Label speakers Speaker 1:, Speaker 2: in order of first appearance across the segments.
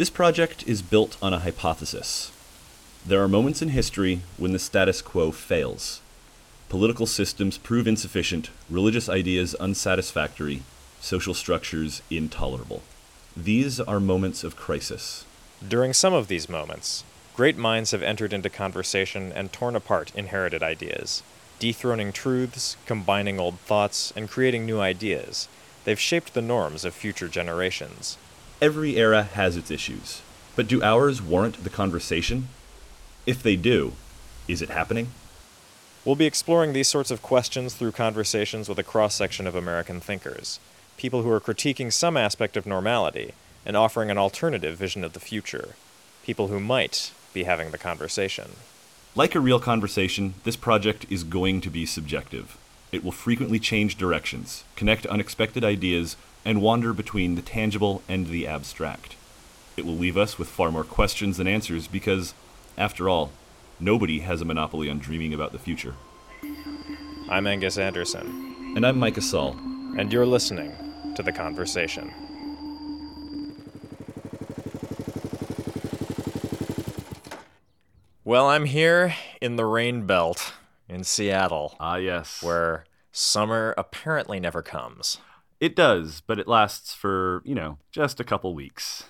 Speaker 1: This project is built on a hypothesis. There are moments in history when the status quo fails. Political systems prove insufficient, religious ideas unsatisfactory, social structures intolerable. These are moments of crisis.
Speaker 2: During some of these moments, great minds have entered into conversation and torn apart inherited ideas, dethroning truths, combining old thoughts, and creating new ideas. They've shaped the norms of future generations.
Speaker 1: Every era has its issues, but do ours warrant the conversation? If they do, is it happening?
Speaker 2: We'll be exploring these sorts of questions through conversations with a cross section of American thinkers, people who are critiquing some aspect of normality and offering an alternative vision of the future, people who might be having the conversation.
Speaker 1: Like a real conversation, this project is going to be subjective. It will frequently change directions, connect unexpected ideas, and wander between the tangible and the abstract. It will leave us with far more questions than answers because, after all, nobody has a monopoly on dreaming about the future.
Speaker 2: I'm Angus Anderson,
Speaker 1: And I'm Micah Saul.
Speaker 2: and you're listening to The Conversation. Well, I'm here in the Rain Belt in Seattle,
Speaker 3: Ah, yes.
Speaker 2: where summer apparently never comes.
Speaker 3: It does, but it lasts for, you know, just a couple weeks.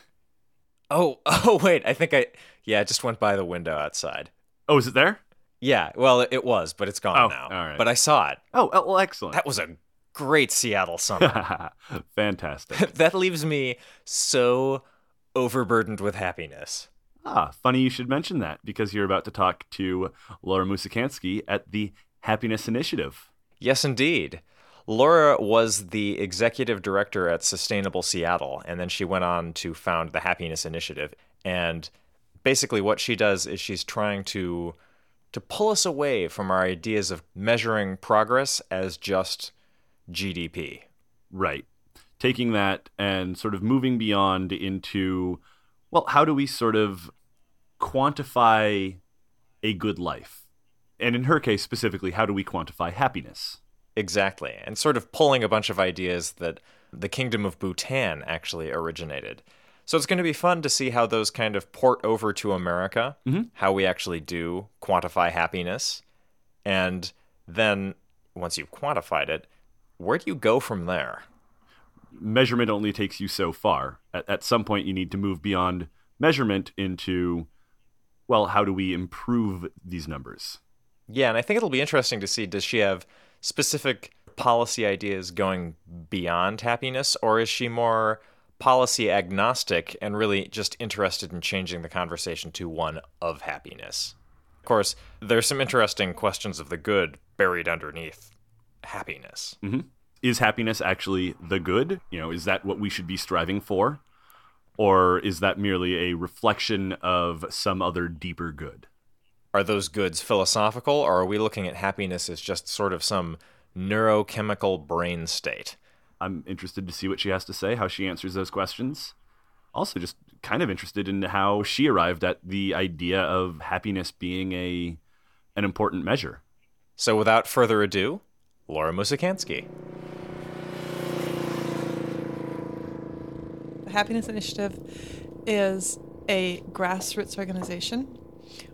Speaker 2: Oh, oh, wait, I think I, yeah, I just went by the window outside.
Speaker 3: Oh, is it there?
Speaker 2: Yeah, well, it was, but it's gone
Speaker 3: Oh,
Speaker 2: now.
Speaker 3: all right.
Speaker 2: But I saw it.
Speaker 3: Oh, oh, well, excellent.
Speaker 2: That was a great Seattle summer.
Speaker 3: Fantastic.
Speaker 2: that leaves me so overburdened with happiness.
Speaker 3: ah, funny you should mention that because you're about to talk to Laura Musikanski at the Happiness Initiative.
Speaker 2: Yes, indeed. Laura was the executive director at Sustainable Seattle, and then she went on to found the Happiness Initiative. And basically, what she does is she's trying to to pull us away from our ideas of measuring progress as just GDP.
Speaker 3: Right. Taking that and sort of moving beyond into, well, how do we sort of quantify a good life? And in her case specifically, how do we quantify happiness?
Speaker 2: Exactly. And sort of pulling a bunch of ideas that the Kingdom of Bhutan actually originated. So it's going to be fun to see how those kind of port over to America, mm-hmm. how we actually do quantify happiness. And then once you've quantified it, where do you go from there?
Speaker 3: measurement only takes you so far. At, at some point, you need to move beyond measurement into, well, how do we improve these numbers?
Speaker 2: Yeah, and I think it'll be interesting to see does she have specific policy ideas going beyond happiness, or is she more policy agnostic and really just interested in changing the conversation to one of happiness? Of course, there's some interesting questions of the good buried underneath happiness. Mm-hmm.
Speaker 3: Is happiness actually the good? You know, is that what we should be striving for? Or is that merely a reflection of some other deeper good?
Speaker 2: Are those goods philosophical, or are we looking at happiness as just sort of some neurochemical brain state?
Speaker 3: I'm interested to see what she has to say, how she answers those questions. Also, just kind of interested in how she arrived at the idea of happiness being a an important measure.
Speaker 2: So, without further ado, Laura Musikanski.
Speaker 4: The Happiness Initiative is a grassroots organization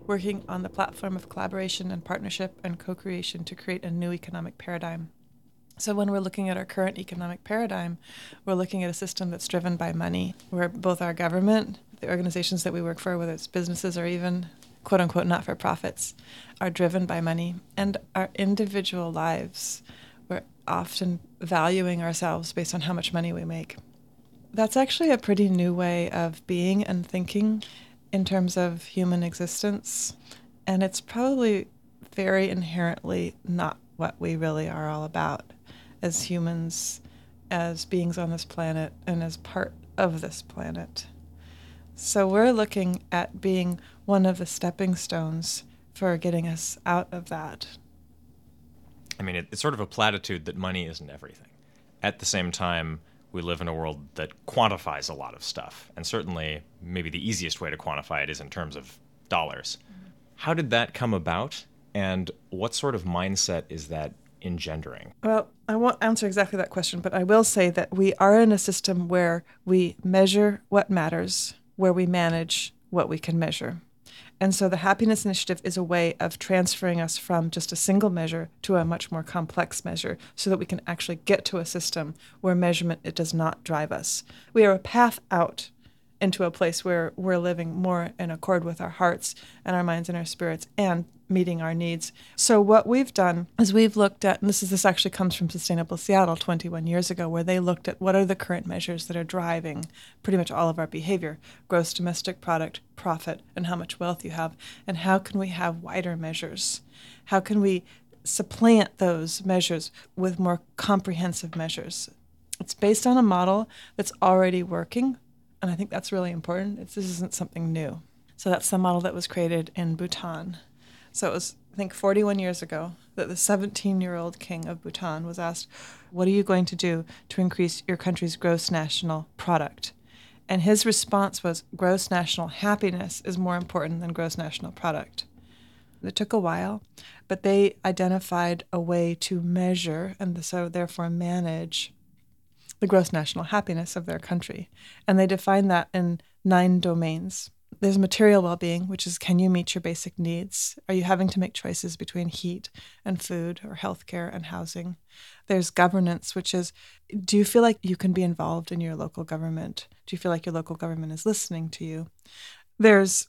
Speaker 4: working on the platform of collaboration and partnership and co creation to create a new economic paradigm. So, when we're looking at our current economic paradigm, we're looking at a system that's driven by money, where both our government, the organizations that we work for, whether it's businesses or even quote unquote not for profits, are driven by money, and our individual lives, we're often valuing ourselves based on how much money we make. That's actually a pretty new way of being and thinking in terms of human existence. And it's probably very inherently not what we really are all about as humans, as beings on this planet, and as part of this planet. So we're looking at being one of the stepping stones for getting us out of that.
Speaker 2: I mean, it, it's sort of a platitude that money isn't everything. At the same time, we live in a world that quantifies a lot of stuff. And certainly, maybe the easiest way to quantify it is in terms of dollars. How did that come about? And what sort of mindset is that engendering?
Speaker 4: Well, I won't answer exactly that question, but I will say that we are in a system where we measure what matters, where we manage what we can measure. And so the happiness initiative is a way of transferring us from just a single measure to a much more complex measure so that we can actually get to a system where measurement it does not drive us. We are a path out into a place where we're living more in accord with our hearts and our minds and our spirits and meeting our needs. So what we've done is we've looked at and this is this actually comes from Sustainable Seattle 21 years ago where they looked at what are the current measures that are driving pretty much all of our behavior, gross domestic product, profit, and how much wealth you have and how can we have wider measures? How can we supplant those measures with more comprehensive measures? It's based on a model that's already working and I think that's really important. It's, this isn't something new. So that's the model that was created in Bhutan. So it was, I think, 41 years ago that the 17 year old king of Bhutan was asked, What are you going to do to increase your country's gross national product? And his response was, Gross national happiness is more important than gross national product. It took a while, but they identified a way to measure and so therefore manage the gross national happiness of their country. And they defined that in nine domains. There's material well being, which is can you meet your basic needs? Are you having to make choices between heat and food or healthcare and housing? There's governance, which is do you feel like you can be involved in your local government? Do you feel like your local government is listening to you? There's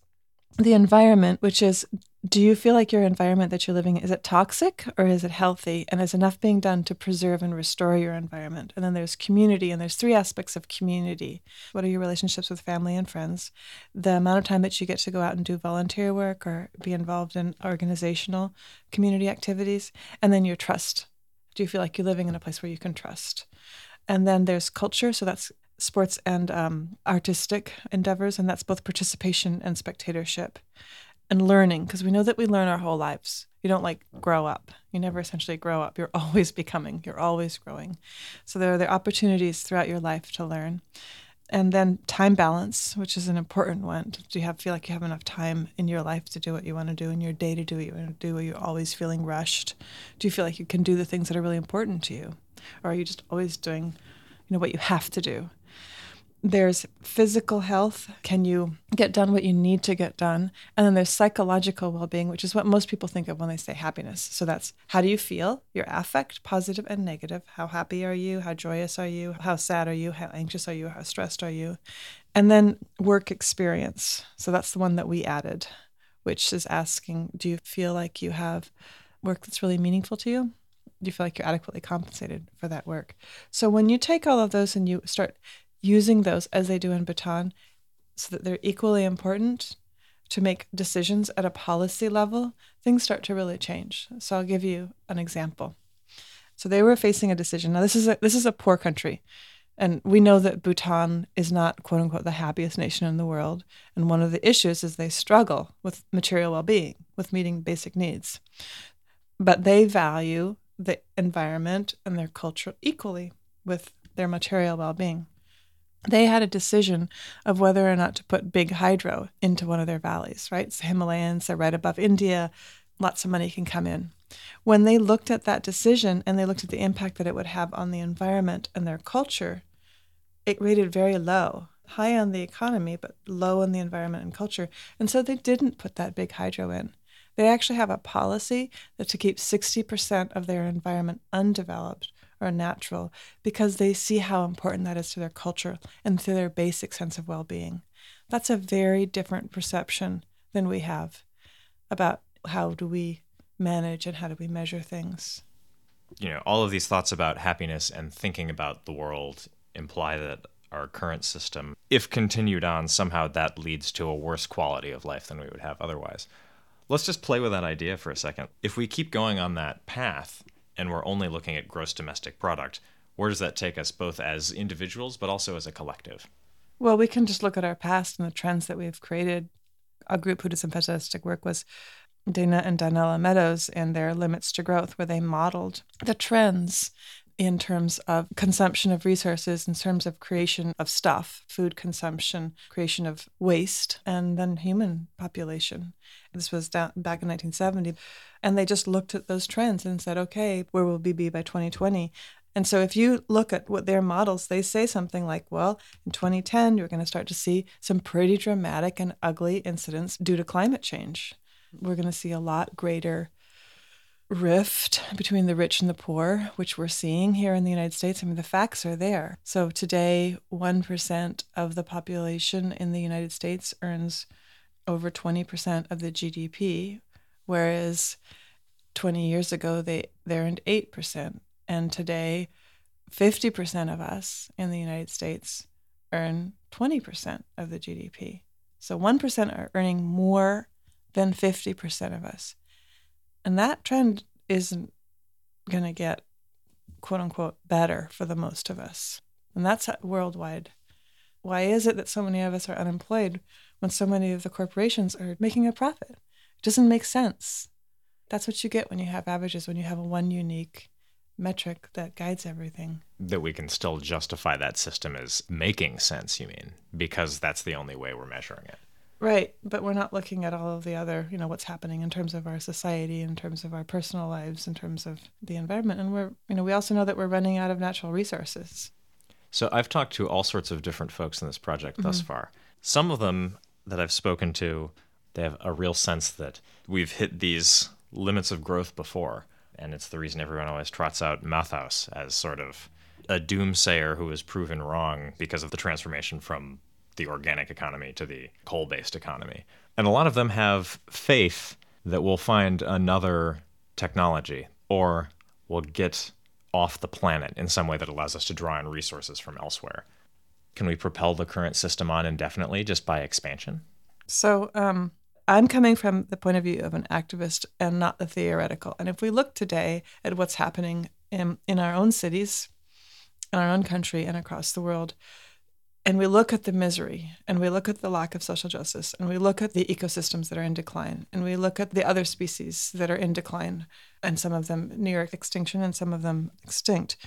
Speaker 4: the environment, which is do you feel like your environment that you're living in is it toxic or is it healthy? And is enough being done to preserve and restore your environment? And then there's community and there's three aspects of community. What are your relationships with family and friends? The amount of time that you get to go out and do volunteer work or be involved in organizational community activities and then your trust. Do you feel like you're living in a place where you can trust? And then there's culture so that's sports and um, artistic endeavors, and that's both participation and spectatorship and learning, because we know that we learn our whole lives. You don't like grow up. You never essentially grow up. You're always becoming, you're always growing. So there are the opportunities throughout your life to learn. And then time balance, which is an important one. Do you have feel like you have enough time in your life to do what you want to do in your day to do what you want to do? Are you always feeling rushed? Do you feel like you can do the things that are really important to you? Or are you just always doing, you know, what you have to do? There's physical health. Can you get done what you need to get done? And then there's psychological well being, which is what most people think of when they say happiness. So that's how do you feel? Your affect, positive and negative. How happy are you? How joyous are you? How sad are you? How anxious are you? How stressed are you? And then work experience. So that's the one that we added, which is asking do you feel like you have work that's really meaningful to you? Do you feel like you're adequately compensated for that work? So when you take all of those and you start using those as they do in Bhutan so that they're equally important to make decisions at a policy level, things start to really change. So I'll give you an example. So they were facing a decision. Now this is a this is a poor country. And we know that Bhutan is not quote unquote the happiest nation in the world. And one of the issues is they struggle with material well being, with meeting basic needs. But they value the environment and their culture equally with their material well being they had a decision of whether or not to put big hydro into one of their valleys, right? The Himalayas, they're right above India, lots of money can come in. When they looked at that decision and they looked at the impact that it would have on the environment and their culture, it rated very low, high on the economy, but low on the environment and culture. And so they didn't put that big hydro in. They actually have a policy that to keep 60% of their environment undeveloped or natural because they see how important that is to their culture and to their basic sense of well being. That's a very different perception than we have about how do we manage and how do we measure things.
Speaker 2: You know, all of these thoughts about happiness and thinking about the world imply that our current system, if continued on, somehow that leads to a worse quality of life than we would have otherwise. Let's just play with that idea for a second. If we keep going on that path, and we're only looking at gross domestic product, where does that take us both as individuals but also as a collective?
Speaker 4: Well, we can just look at our past and the trends that we've created. A group who did some fantastic work was Dana and Donella Meadows and their Limits to Growth, where they modeled the trends in terms of consumption of resources, in terms of creation of stuff, food consumption, creation of waste, and then human population. This was down, back in 1970. And they just looked at those trends and said, okay, where will we be by 2020? And so if you look at what their models, they say something like, well, in 2010, you're going to start to see some pretty dramatic and ugly incidents due to climate change. We're going to see a lot greater rift between the rich and the poor, which we're seeing here in the United States. I mean, the facts are there. So today, 1% of the population in the United States earns over 20% of the GDP, whereas 20 years ago they, they earned 8%. And today, 50% of us in the United States earn 20% of the GDP. So 1% are earning more than 50% of us. And that trend isn't going to get quote unquote better for the most of us. And that's worldwide. Why is it that so many of us are unemployed when so many of the corporations are making a profit? It doesn't make sense. That's what you get when you have averages, when you have one unique metric that guides everything.
Speaker 2: That we can still justify that system as making sense, you mean? Because that's the only way we're measuring it.
Speaker 4: Right, but we're not looking at all of the other, you know, what's happening in terms of our society, in terms of our personal lives, in terms of the environment, and we're, you know, we also know that we're running out of natural resources.
Speaker 2: So I've talked to all sorts of different folks in this project thus mm-hmm. far. Some of them that I've spoken to, they have a real sense that we've hit these limits of growth before, and it's the reason everyone always trots out Malthus as sort of a doomsayer who was proven wrong because of the transformation from the organic economy to the coal based economy. And a lot of them have faith that we'll find another technology or we'll get off the planet in some way that allows us to draw on resources from elsewhere. Can we propel the current system on indefinitely just by expansion?
Speaker 4: So, um, I'm coming from the point of view of an activist and not the theoretical. And if we look today at what's happening in, in our own cities, in our own country, and across the world, and we look at the misery and we look at the lack of social justice and we look at the ecosystems that are in decline and we look at the other species that are in decline and some of them near extinction and some of them extinct.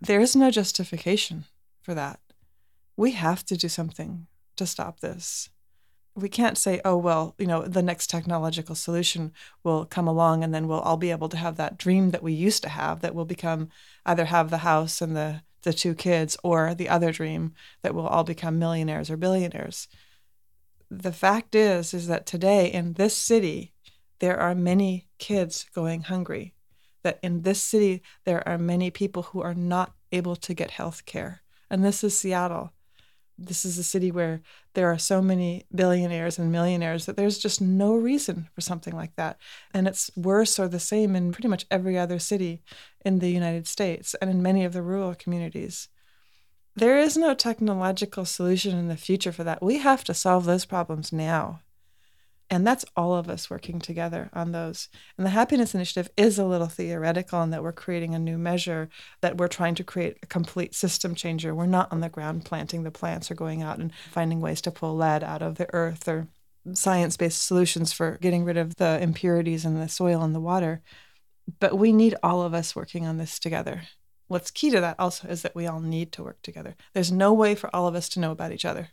Speaker 4: There is no justification for that. We have to do something to stop this. We can't say oh well you know the next technological solution will come along and then we'll all be able to have that dream that we used to have that will become either have the house and the the two kids or the other dream that we'll all become millionaires or billionaires. The fact is is that today in this city there are many kids going hungry. That in this city there are many people who are not able to get health care. And this is Seattle this is a city where there are so many billionaires and millionaires that there's just no reason for something like that. And it's worse or the same in pretty much every other city in the United States and in many of the rural communities. There is no technological solution in the future for that. We have to solve those problems now. And that's all of us working together on those. And the Happiness Initiative is a little theoretical in that we're creating a new measure, that we're trying to create a complete system changer. We're not on the ground planting the plants or going out and finding ways to pull lead out of the earth or science based solutions for getting rid of the impurities in the soil and the water. But we need all of us working on this together. What's key to that also is that we all need to work together. There's no way for all of us to know about each other.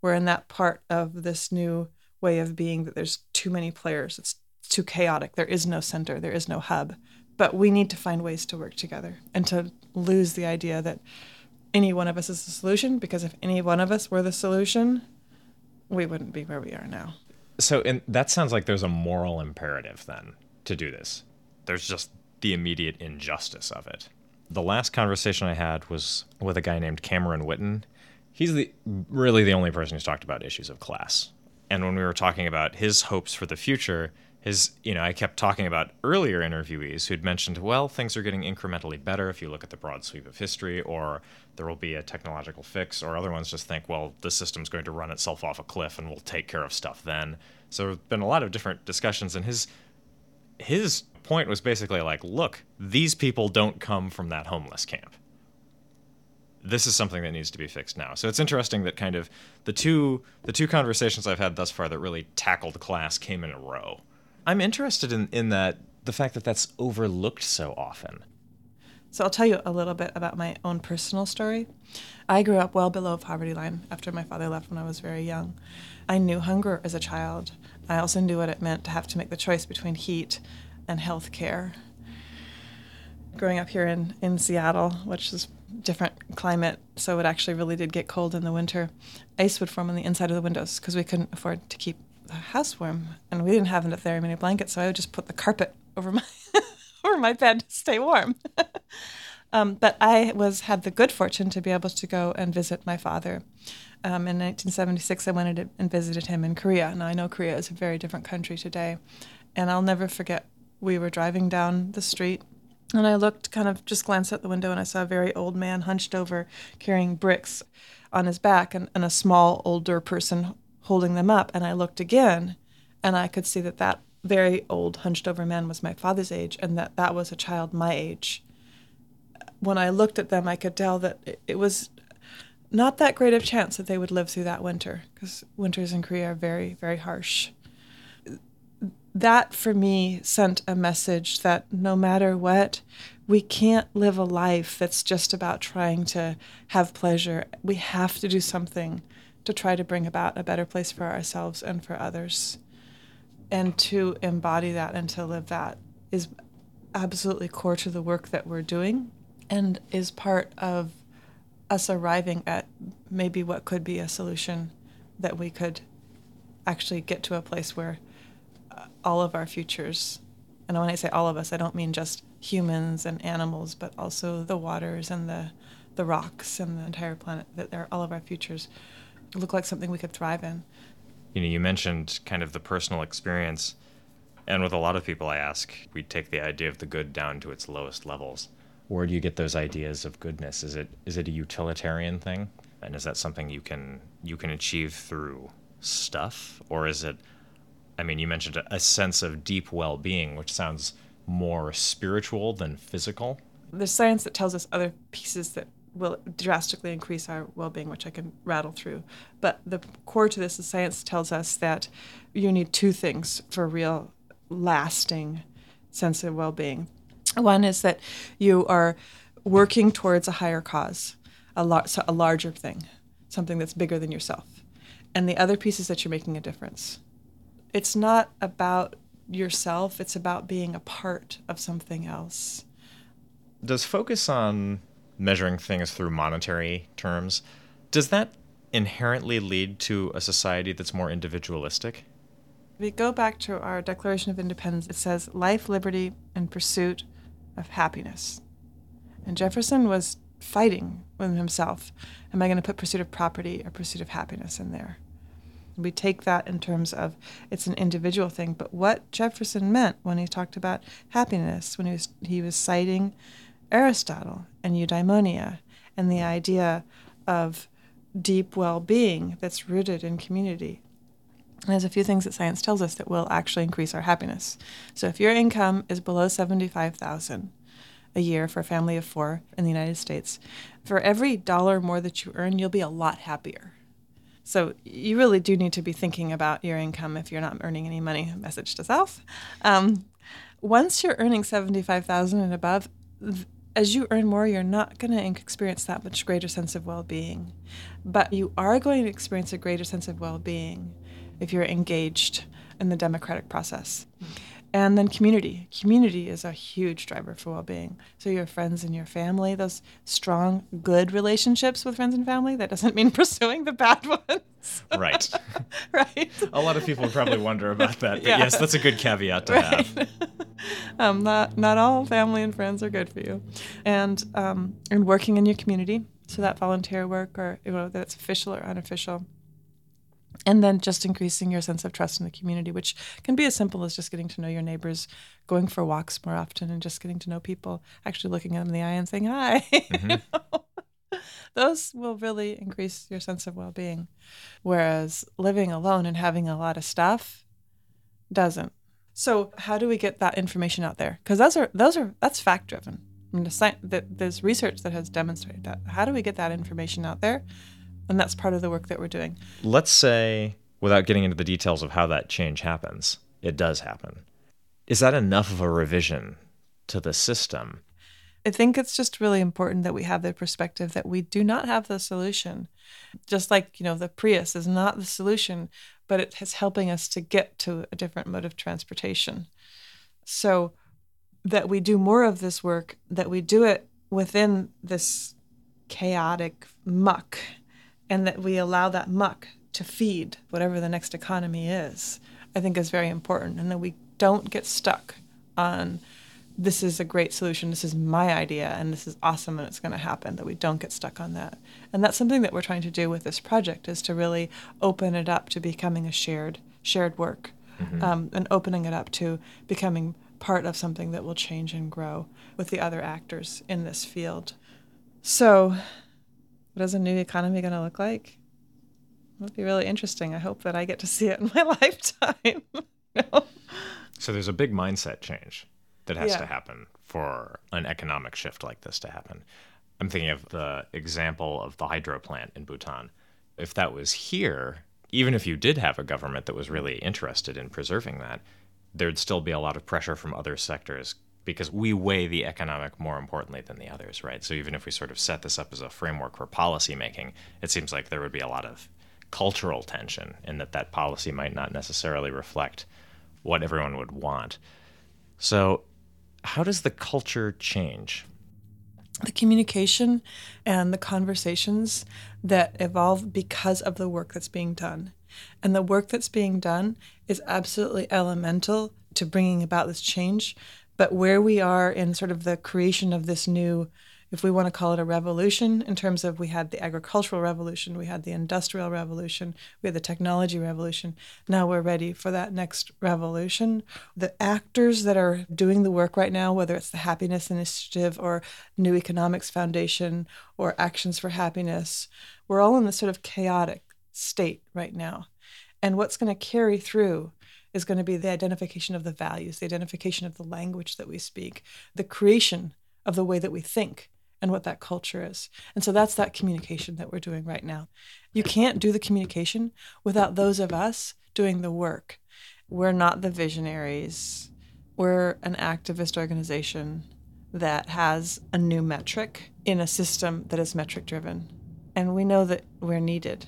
Speaker 4: We're in that part of this new way of being that there's too many players. It's too chaotic. There is no center, there is no hub. But we need to find ways to work together and to lose the idea that any one of us is the solution, because if any one of us were the solution, we wouldn't be where we are now.
Speaker 2: So, and that sounds like there's a moral imperative then to do this. There's just the immediate injustice of it. The last conversation I had was with a guy named Cameron Whitten. He's the really the only person who's talked about issues of class and when we were talking about his hopes for the future, his, you know, I kept talking about earlier interviewees who'd mentioned, well, things are getting incrementally better if you look at the broad sweep of history, or there will be a technological fix, or other ones just think, well, the system's going to run itself off a cliff and we'll take care of stuff then. So there's been a lot of different discussions, and his his point was basically like, look, these people don't come from that homeless camp this is something that needs to be fixed now. So it's interesting that kind of the two the two conversations I've had thus far that really tackled class came in a row. I'm interested in in that the fact that that's overlooked so often.
Speaker 4: So I'll tell you a little bit about my own personal story. I grew up well below poverty line after my father left when I was very young. I knew hunger as a child. I also knew what it meant to have to make the choice between heat and health care growing up here in, in Seattle, which is different climate, so it actually really did get cold in the winter. Ice would form on the inside of the windows because we couldn't afford to keep the house warm, and we didn't have enough very many blankets, so I would just put the carpet over my over my bed to stay warm. um, but I was had the good fortune to be able to go and visit my father. Um, in 1976, I went and visited him in Korea. Now I know Korea is a very different country today, and I'll never forget. We were driving down the street and I looked, kind of just glanced out the window, and I saw a very old man hunched over carrying bricks on his back, and, and a small, older person holding them up. And I looked again, and I could see that that very old, hunched over man was my father's age, and that that was a child my age. When I looked at them, I could tell that it, it was not that great of chance that they would live through that winter, because winters in Korea are very, very harsh that for me sent a message that no matter what, we can't live a life that's just about trying to have pleasure. We have to do something to try to bring about a better place for ourselves and for others. And to embody that and to live that is absolutely core to the work that we're doing and is part of us arriving at maybe what could be a solution that we could actually get to a place where all of our futures. And when I say all of us, I don't mean just humans and animals, but also the waters and the, the rocks and the entire planet, that they're all of our futures look like something we could thrive in.
Speaker 2: You know, you mentioned kind of the personal experience. And with a lot of people I ask, we take the idea of the good down to its lowest levels. Where do you get those ideas of goodness? Is it is it a utilitarian thing? And is that something you can you can achieve through stuff? Or is it I mean, you mentioned a, sense of deep well being, which sounds more spiritual than physical.
Speaker 4: There's science that tells us other pieces that will drastically increase our well being, which I can rattle through. But the core to this is science tells us that you need two things for real, lasting sense of well being. One is that you are working towards a higher cause, a, lar- a larger thing, something that's bigger than yourself. And the other piece is that you're making a difference it's not about yourself, it's about being a part of something else.
Speaker 2: Does focus on measuring things through monetary terms, does that inherently lead to a society that's more individualistic?
Speaker 4: If we go back to our Declaration of Independence, it says life, liberty, and pursuit of happiness. And Jefferson was fighting with himself. Am I going to put pursuit of property or pursuit of happiness in there? We take that in terms of it's an individual thing, but what Jefferson meant when he talked about happiness, when he was he was citing Aristotle and eudaimonia and the idea of deep well-being that's rooted in community. And there's a few things that science tells us that will actually increase our happiness. So if your income is below 75,000 a year for a family of 4 in the United States, for every dollar more that you earn, you'll be a lot happier. So you really do need to be thinking about your income if you're not earning any money. Message to self. Um, once you're earning seventy-five thousand and above, as you earn more, you're not going to experience that much greater sense of well-being, but you are going to experience a greater sense of well-being if you're engaged in the democratic process. Mm-hmm. And then community. Community is a huge driver for well being. So, your friends and your family, those strong, good relationships with friends and family, that doesn't mean pursuing the bad ones.
Speaker 2: right.
Speaker 4: right.
Speaker 2: A lot of people probably wonder about that. But yeah. yes, that's a good caveat to right. have.
Speaker 4: um, not, not all family and friends are good for you. And, um, and working in your community. So, that volunteer work, or you know, that's official or unofficial and then just increasing your sense of trust in the community, which can be as simple as just getting to know your neighbors, going for walks more often, and just getting to know people, actually looking them in the eye and saying hi. Mm-hmm. Those will really increase your sense of well being. Whereas living alone and having a lot of stuff doesn't. So how do we get that information out there? Because those are those are that's fact driven. I mean, the, there's research that has demonstrated that. How do we get that information out there? And that's part of the work that we're doing.
Speaker 2: Let's say, without getting into the details of how that change happens, it does happen. Is that enough of a revision to the system?
Speaker 4: I think it's just really important that we have the perspective that we do not have the solution. Just like, you know, the Prius is not the solution, but it is helping us to get to a different mode of transportation. So that we do more of this work, that we do it within this chaotic muck, and that we allow that muck to feed whatever the next economy is, I think is very important. And that we don't get stuck on this is a great solution, this is my idea, and this is awesome and it's going to happen, that we don't get stuck on that. And that's something that we're trying to do with this project is to really open it up to becoming a shared shared work mm-hmm. um, and opening it up to becoming part of something that will change and grow with the other actors in this field. So, what is a new economy going to look like? It'll be really interesting. I hope that I get to see it in my lifetime. no?
Speaker 2: So, there's a big mindset change that has yeah. to happen for an economic shift like this to happen. I'm thinking of the example of the hydro plant in Bhutan. If that was here, even if you did have a government that was really interested in preserving that, there'd still be a lot of pressure from other sectors because we weigh the economic more importantly than the others, right? So even if we sort of set this up as a framework for policy making, it seems like there would be a lot of cultural tension in that that policy might not necessarily reflect what everyone would want. So how does the culture change?
Speaker 4: The communication and the conversations that evolve because of the work that's being done. And the work that's being done is absolutely elemental to bringing about this change. But where we are in sort of the creation of this new if we want to call it a revolution, in terms of we had the agricultural revolution, we had the industrial revolution, we had the technology revolution. Now we're ready for that next revolution. The actors that are doing the work right now, whether it's the Happiness Initiative or New Economics Foundation or Actions for Happiness, we're all in this sort of chaotic state right now. And what's going to carry through is going to be the identification of the values, the identification of the language that we speak, the creation of the way that we think and what that culture is. And so that's that communication that we're doing right now. You can't do the communication without those of us doing the work. We're not the visionaries. We're an activist organization that has a new metric in a system that is metric driven. And we know that we're needed.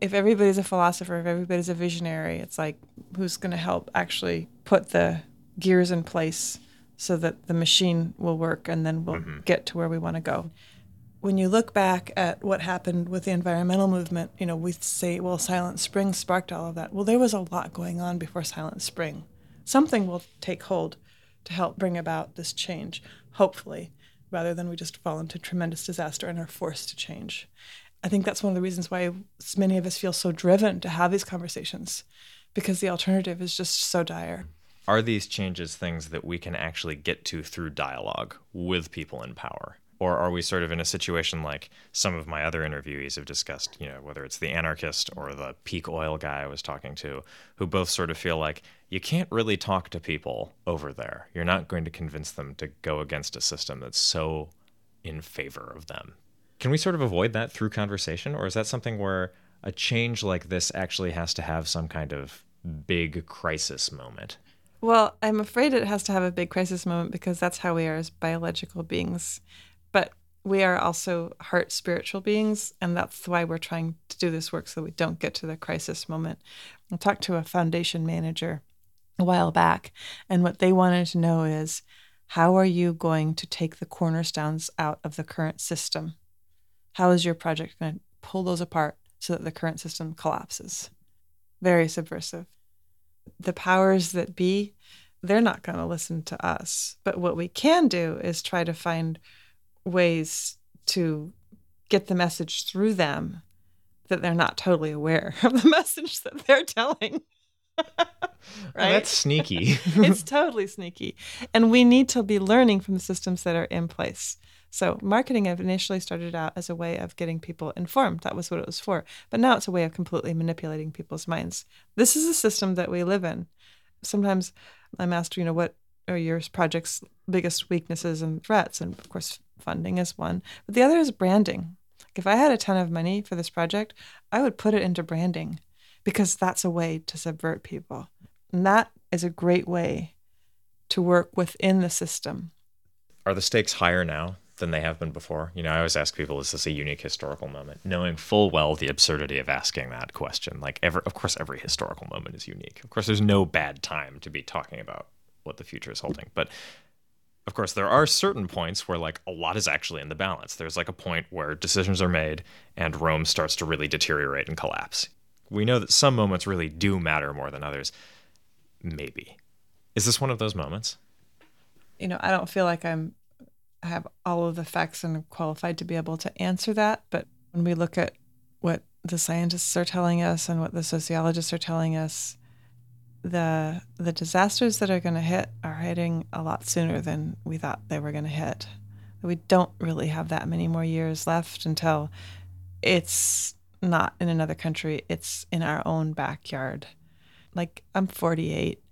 Speaker 4: If everybody's a philosopher, if everybody's a visionary, it's like who's going to help actually put the gears in place so that the machine will work and then we'll mm-hmm. get to where we want to go. When you look back at what happened with the environmental movement, you know, we say, well, Silent Spring sparked all of that. Well, there was a lot going on before Silent Spring. Something will take hold to help bring about this change, hopefully, rather than we just fall into tremendous disaster and are forced to change. I think that's one of the reasons why many of us feel so driven to have these conversations, because the alternative is just so dire
Speaker 2: are these changes things that we can actually get to through dialogue with people in power? Or are we sort of in a situation like some of my other interviewees have discussed, you know, whether it's the anarchist or the peak oil guy I was talking to, who both sort of feel like you can't really talk to people over there. You're not going to convince them to go against a system that's so in favor of them. Can we sort of avoid that through conversation? Or is that something where a change like this actually has to have some kind of big crisis moment?
Speaker 4: Well, I'm afraid it has to have a big crisis moment because that's how we are as biological beings. But we are also heart spiritual beings, and that's why we're trying to do this work so we don't get to the crisis moment. I talked to a foundation manager a while back, and what they wanted to know is how are you going to take the cornerstones out of the current system? How is your project going to pull those apart so that the current system collapses? Very subversive the powers that be, they're not going to listen to us. But what we can do is try to find ways to get the message through them that they're not totally aware of the message that they're telling. right?
Speaker 2: That's sneaky.
Speaker 4: it's totally sneaky. And we need to be learning from the systems that are in place. So, marketing initially started out as a way of getting people informed. That was what it was for. But now it's a way of completely manipulating people's minds. This is a system that we live in. Sometimes I'm asked, you know, what are your project's biggest weaknesses and threats? And of course, funding is one. But the other is branding. Like if I had a ton of money for this project, I would put it into branding because that's a way to subvert people. And that is a great way to work within the system.
Speaker 2: Are the stakes higher now than they have been before? You know, I always ask people, is this a unique historical moment? Knowing full well the absurdity of asking that question. Like, ever, of course, every historical moment is unique. Of course, there's no bad time to be talking about what the future is holding. But Of course, there are certain points where like a lot is actually in the balance. There's like a point where decisions are made and Rome starts to really deteriorate and collapse. We know that some moments really do matter more than others. Maybe. Is this one of those moments?
Speaker 4: You know, I don't feel like I'm I have all of the facts and qualified to be able to answer that, but when we look at what the scientists are telling us and what the sociologists are telling us, the the disasters that are going to hit are hitting a lot sooner than we thought they were going to hit. We don't really have that many more years left until it's not in another country, it's in our own backyard. Like I'm 48.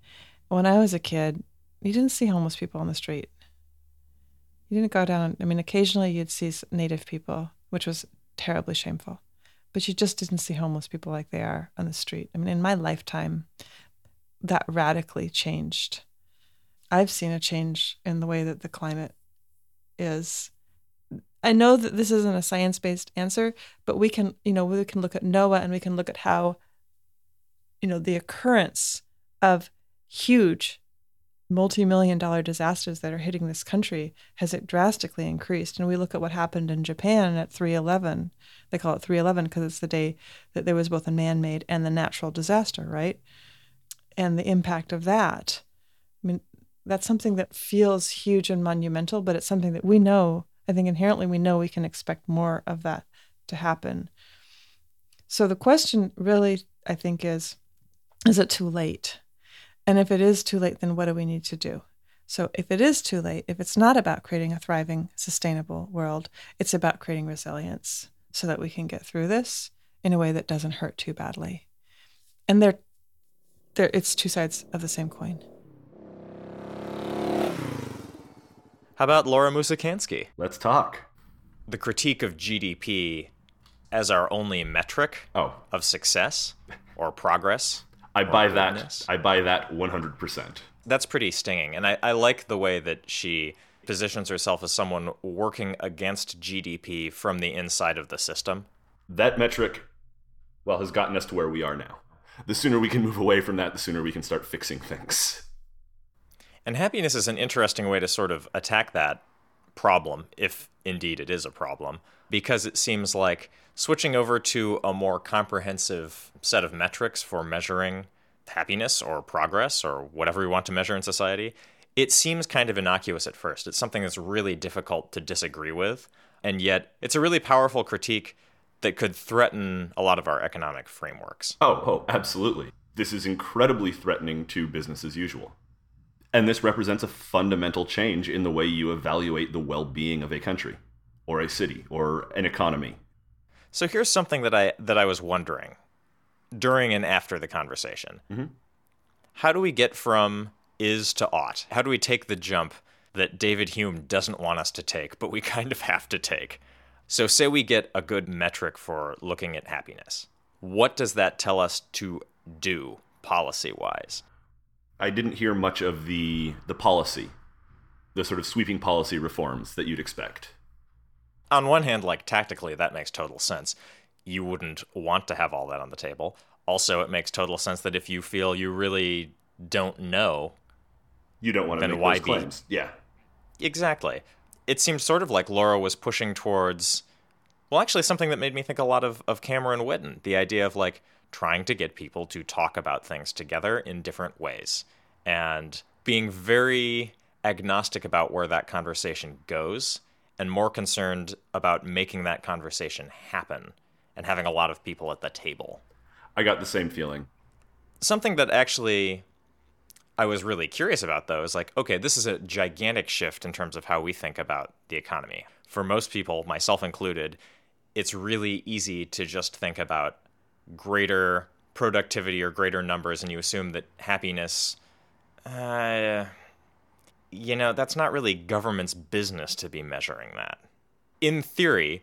Speaker 4: When I was a kid, you didn't see homeless people on the street. You didn't go down, I mean, occasionally you'd see native people, which was terribly shameful, but you just didn't see homeless people like they are on the street. I mean, in my lifetime, that radically changed. I've seen a change in the way that the climate is. I know that this isn't a science based answer, but we can, you know, we can look at NOAA and we can look at how, you know, the occurrence of huge multi-million dollar disasters that are hitting this country has it drastically increased and we look at what happened in Japan at 311 they call it 311 because it's the day that there was both a man-made and the natural disaster right and the impact of that. I mean, that's something that feels huge and monumental, but it's something that we know, I think inherently we know we can expect more of that to happen. So the question really, I think, is is it too late? And if it is too late, then what do we need to do? So if it is too late, if it's not about creating a thriving, sustainable world, it's about creating resilience so that we can get through this in a way that doesn't hurt too badly. And there there, it's two sides of the same coin.
Speaker 2: How about Laura Musikanski?
Speaker 3: Let's talk.
Speaker 2: The critique of GDP as our only metric
Speaker 3: oh.
Speaker 2: of success or progress.
Speaker 3: I buy that. I buy that 100%.
Speaker 2: That's pretty stinging. And I, I like the way that she positions herself as someone working against GDP from the inside of the system.
Speaker 3: That metric, well, has gotten us to where we are now the sooner we can move away from that, the sooner we can start fixing things.
Speaker 2: And happiness is an interesting way to sort of attack that problem, if indeed it is a problem, because it seems like switching over to a more comprehensive set of metrics for measuring happiness or progress or whatever we want to measure in society, it seems kind of innocuous at first. It's something that's really difficult to disagree with, and yet it's a really powerful critique that could threaten a lot of our economic frameworks.
Speaker 3: Oh, oh, absolutely. This is incredibly threatening to business as usual. And this represents a fundamental change in the way you evaluate the well being of a country, or a city, or an economy.
Speaker 2: So here's something that I, that I was wondering during and after the conversation.
Speaker 3: Mm-hmm.
Speaker 2: How do we get from is to ought? How do we take the jump that David Hume doesn't want us to take, but we kind of have to take? So, say we get a good metric for looking at happiness. What does that tell us to do policy wise?
Speaker 3: I didn't hear much of the the policy, the sort of sweeping policy reforms that you'd expect.
Speaker 2: On one hand, like tactically, that makes total sense. You wouldn't want to have all that on the table. Also, it makes total sense that if you feel you really don't know,
Speaker 3: you don't want to make why those claims. Be? Yeah,
Speaker 2: exactly it seemed sort of like Laura was pushing towards, well, actually, something that made me think a lot of, of Cameron Whitten the idea of like trying to get people to talk about things together in different ways and being very agnostic about where that conversation goes and more concerned about making that conversation happen and having a lot of people at the table.
Speaker 3: I got the same feeling.
Speaker 2: Something that actually I was really curious about, though, is like, okay, this is a gigantic shift in terms of how we think about the economy. For most people, myself included, it's really easy to just think about greater productivity or greater numbers, and you assume that happiness, uh, you know, that's not really government's business to be measuring that. In theory,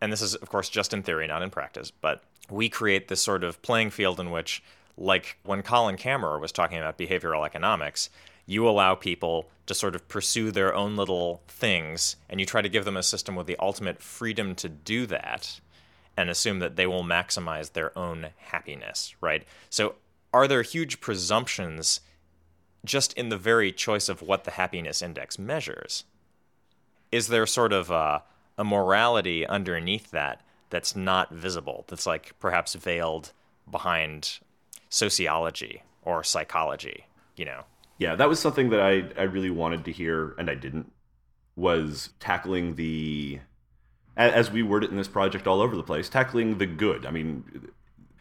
Speaker 2: and this is, of course, just in theory, not in practice, but we create this sort of playing field in which like when Colin Camerer was talking about behavioral economics, you allow people to sort of pursue their own little things and you try to give them a system with the ultimate freedom to do that and assume that they will maximize their own happiness, right? So, are there huge presumptions just in the very choice of what the happiness index measures. Is there sort of a, a morality underneath that that's not visible, that's like perhaps veiled behind sociology or psychology, you know?
Speaker 3: Yeah, that was something that I, I really wanted to hear, and I didn't, was tackling the, as we word it in this project all over the place, tackling the good. I mean,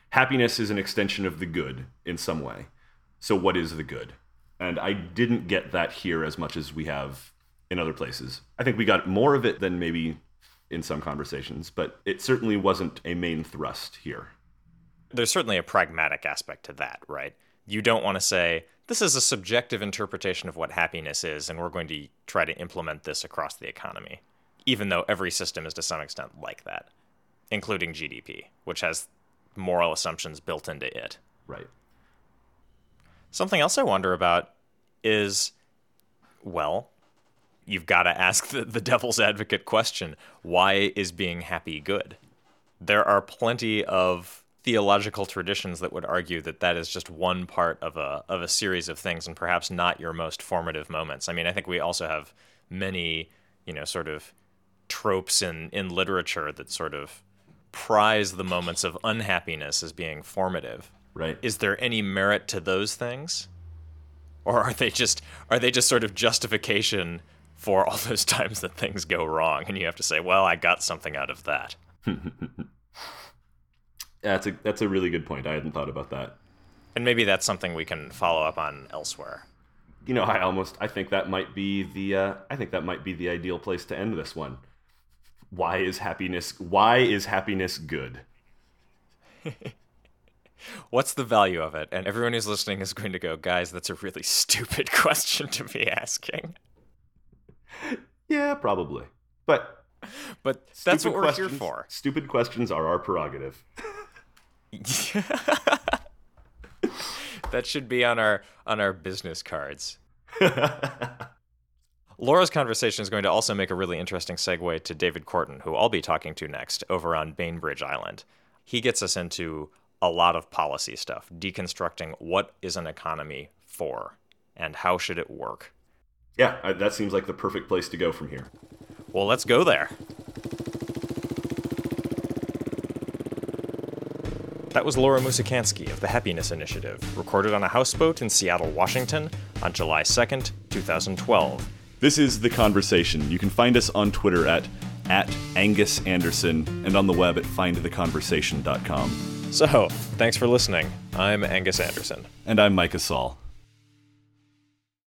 Speaker 3: happiness is an extension of the good in some way. So, what is the good? And I didn't get that here as much as we have in other places. I think we got more of it than maybe in some conversations, but it certainly wasn't a main thrust here.
Speaker 2: There's certainly a pragmatic aspect to that, right? You don't want to say, this is a subjective interpretation of what happiness is, and we're going to try to implement this across the economy, even though every system is to some extent like that, including GDP, which has moral assumptions built into it.
Speaker 3: Right.
Speaker 2: Something else I wonder about is well, you've got to ask the, the devil's advocate question why is being happy good? There are plenty of theological traditions that would argue that that is just one part of a of a series of things and perhaps not your most formative moments. I mean, I think we also have many, you know, sort of tropes in in literature that sort of prize the moments of unhappiness as being formative.
Speaker 3: Right.
Speaker 2: Is there any merit to those things? Or are they just are they just sort of justification for all those times that things go wrong and you have to say, "Well, I got something out of that."
Speaker 3: that's a that's a really good point. I hadn't thought about that.
Speaker 2: And maybe that's something we can follow up on elsewhere.
Speaker 3: You know, I almost I think that might be the uh, I think that might be the ideal place to end this one. Why is happiness why is happiness good?
Speaker 2: What's the value of it? And everyone who's listening is going to go, guys, that's a really stupid question to be asking.
Speaker 3: Yeah, probably. But
Speaker 2: but that's what we're
Speaker 3: here
Speaker 2: for.
Speaker 3: Stupid questions are our prerogative.
Speaker 2: that should be on our on our business cards. Laura's conversation is going to also make a really interesting segue to David Korten, who I'll be talking to next over on Bainbridge Island. He gets us into a lot of policy stuff, deconstructing what is an economy for and how should it work.
Speaker 3: Yeah, that seems like the perfect place to go from here.
Speaker 2: Well, let's go there. That was Laura Musikanski of the Happiness Initiative, recorded on a houseboat in Seattle, Washington on July 2nd, 2012.
Speaker 1: This is The Conversation. You can find us on Twitter at, at Angus Anderson and on the web at findtheconversation.com.
Speaker 2: So, thanks for listening. I'm Angus Anderson.
Speaker 1: And I'm Micah Saul.